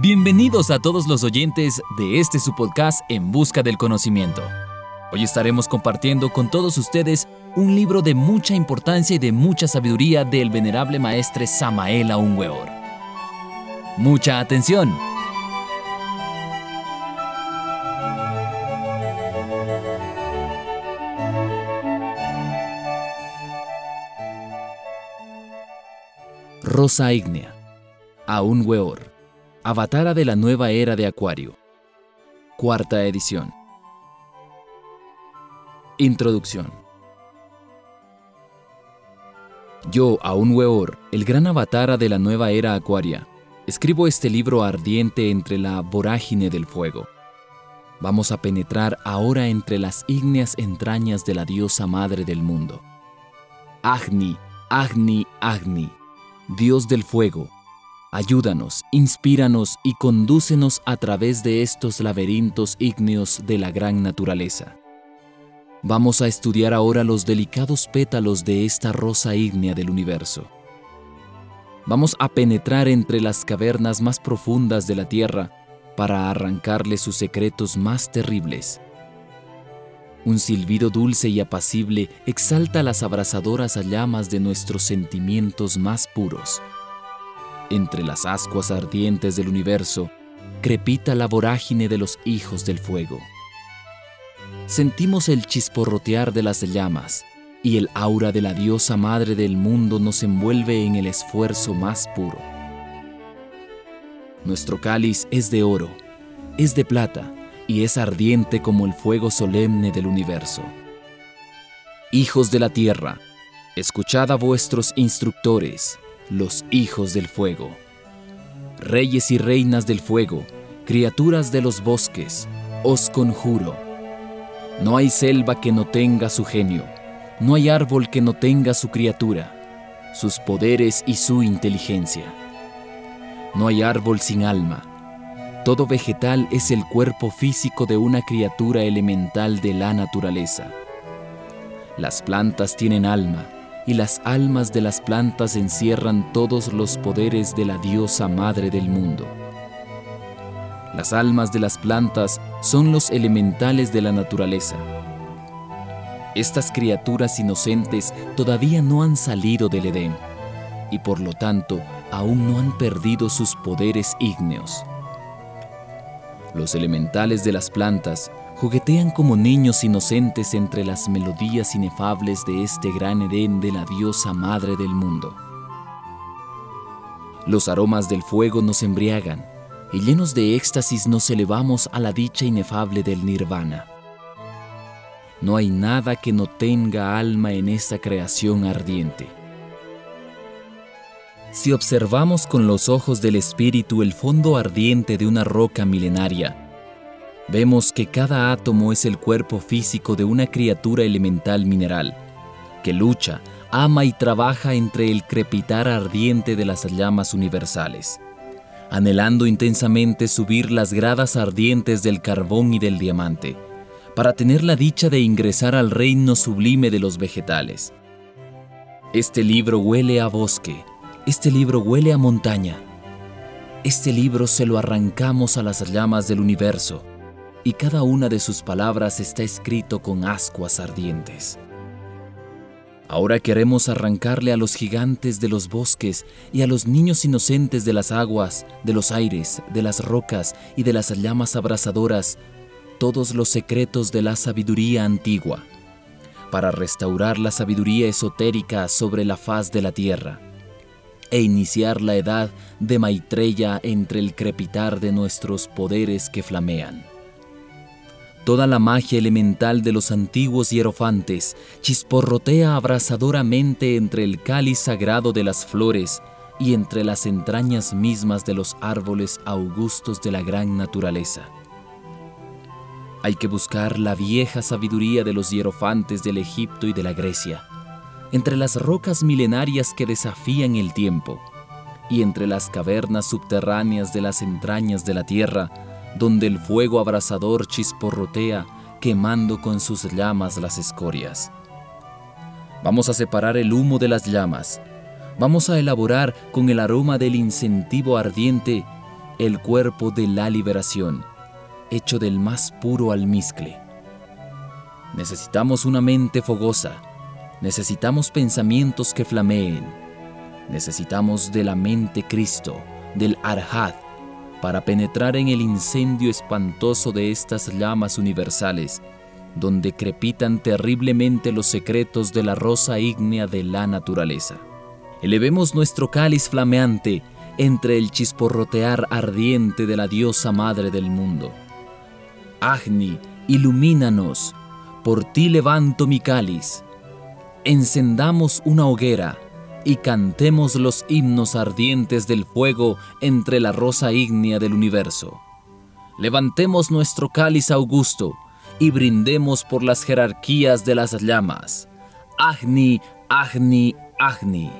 Bienvenidos a todos los oyentes de este su podcast En Busca del Conocimiento. Hoy estaremos compartiendo con todos ustedes un libro de mucha importancia y de mucha sabiduría del venerable maestre Samael Aunweor. Mucha atención. Rosa ígnea, Aunweor. Avatara de la nueva era de Acuario. Cuarta edición. Introducción. Yo, Aun Weor, el gran avatara de la nueva era acuaria, escribo este libro ardiente entre la vorágine del fuego. Vamos a penetrar ahora entre las ígneas entrañas de la diosa madre del mundo. Agni, Agni, Agni, Dios del fuego, Ayúdanos, inspíranos y condúcenos a través de estos laberintos ígneos de la gran naturaleza. Vamos a estudiar ahora los delicados pétalos de esta rosa ígnea del universo. Vamos a penetrar entre las cavernas más profundas de la Tierra para arrancarle sus secretos más terribles. Un silbido dulce y apacible exalta las abrasadoras llamas de nuestros sentimientos más puros. Entre las ascuas ardientes del universo, crepita la vorágine de los hijos del fuego. Sentimos el chisporrotear de las llamas y el aura de la diosa madre del mundo nos envuelve en el esfuerzo más puro. Nuestro cáliz es de oro, es de plata y es ardiente como el fuego solemne del universo. Hijos de la tierra, escuchad a vuestros instructores, los hijos del fuego. Reyes y reinas del fuego, criaturas de los bosques, os conjuro. No hay selva que no tenga su genio, no hay árbol que no tenga su criatura, sus poderes y su inteligencia. No hay árbol sin alma. Todo vegetal es el cuerpo físico de una criatura elemental de la naturaleza. Las plantas tienen alma, y las almas de las plantas encierran todos los poderes de la diosa madre del mundo. Las almas de las plantas son los elementales de la naturaleza. Estas criaturas inocentes todavía no han salido del Edén y por lo tanto aún no han perdido sus poderes ígneos. Los elementales de las plantas juguetean como niños inocentes entre las melodías inefables de este gran Edén de la diosa madre del mundo. Los aromas del fuego nos embriagan y llenos de éxtasis nos elevamos a la dicha inefable del nirvana. No hay nada que no tenga alma en esta creación ardiente. Si observamos con los ojos del espíritu el fondo ardiente de una roca milenaria, vemos que cada átomo es el cuerpo físico de una criatura elemental mineral, que lucha, ama y trabaja entre el crepitar ardiente de las llamas universales, anhelando intensamente subir las gradas ardientes del carbón y del diamante, para tener la dicha de ingresar al reino sublime de los vegetales. Este libro huele a bosque, este libro huele a montaña, este libro se lo arrancamos a las llamas del universo, y cada una de sus palabras está escrito con ascuas ardientes. Ahora queremos arrancarle a los gigantes de los bosques y a los niños inocentes de las aguas, de los aires, de las rocas y de las llamas abrasadoras todos los secretos de la sabiduría antigua, para restaurar la sabiduría esotérica sobre la faz de la tierra e iniciar la edad de Maitreya entre el crepitar de nuestros poderes que flamean. Toda la magia elemental de los antiguos hierofantes chisporrotea abrasadoramente entre el cáliz sagrado de las flores y entre las entrañas mismas de los árboles augustos de la gran naturaleza. Hay que buscar la vieja sabiduría de los hierofantes del Egipto y de la Grecia, entre las rocas milenarias que desafían el tiempo, y entre las cavernas subterráneas de las entrañas de la tierra, donde el fuego abrasador chisporrotea, quemando con sus llamas las escorias. Vamos a separar el humo de las llamas. Vamos a elaborar con el aroma del incentivo ardiente el cuerpo de la liberación, hecho del más puro almizcle. Necesitamos una mente fogosa, necesitamos pensamientos que flameen, necesitamos de la mente Cristo, del Arhat, para penetrar en el incendio espantoso de estas llamas universales, donde crepitan terriblemente los secretos de la rosa ígnea de la naturaleza. Elevemos nuestro cáliz flameante entre el chisporrotear ardiente de la diosa madre del mundo. Agni, ilumínanos, por ti levanto mi cáliz. Encendamos una hoguera y cantemos los himnos ardientes del fuego entre la rosa ígnea del universo. Levantemos nuestro cáliz augusto y brindemos por las jerarquías de las llamas. Agni, Agni, Agni.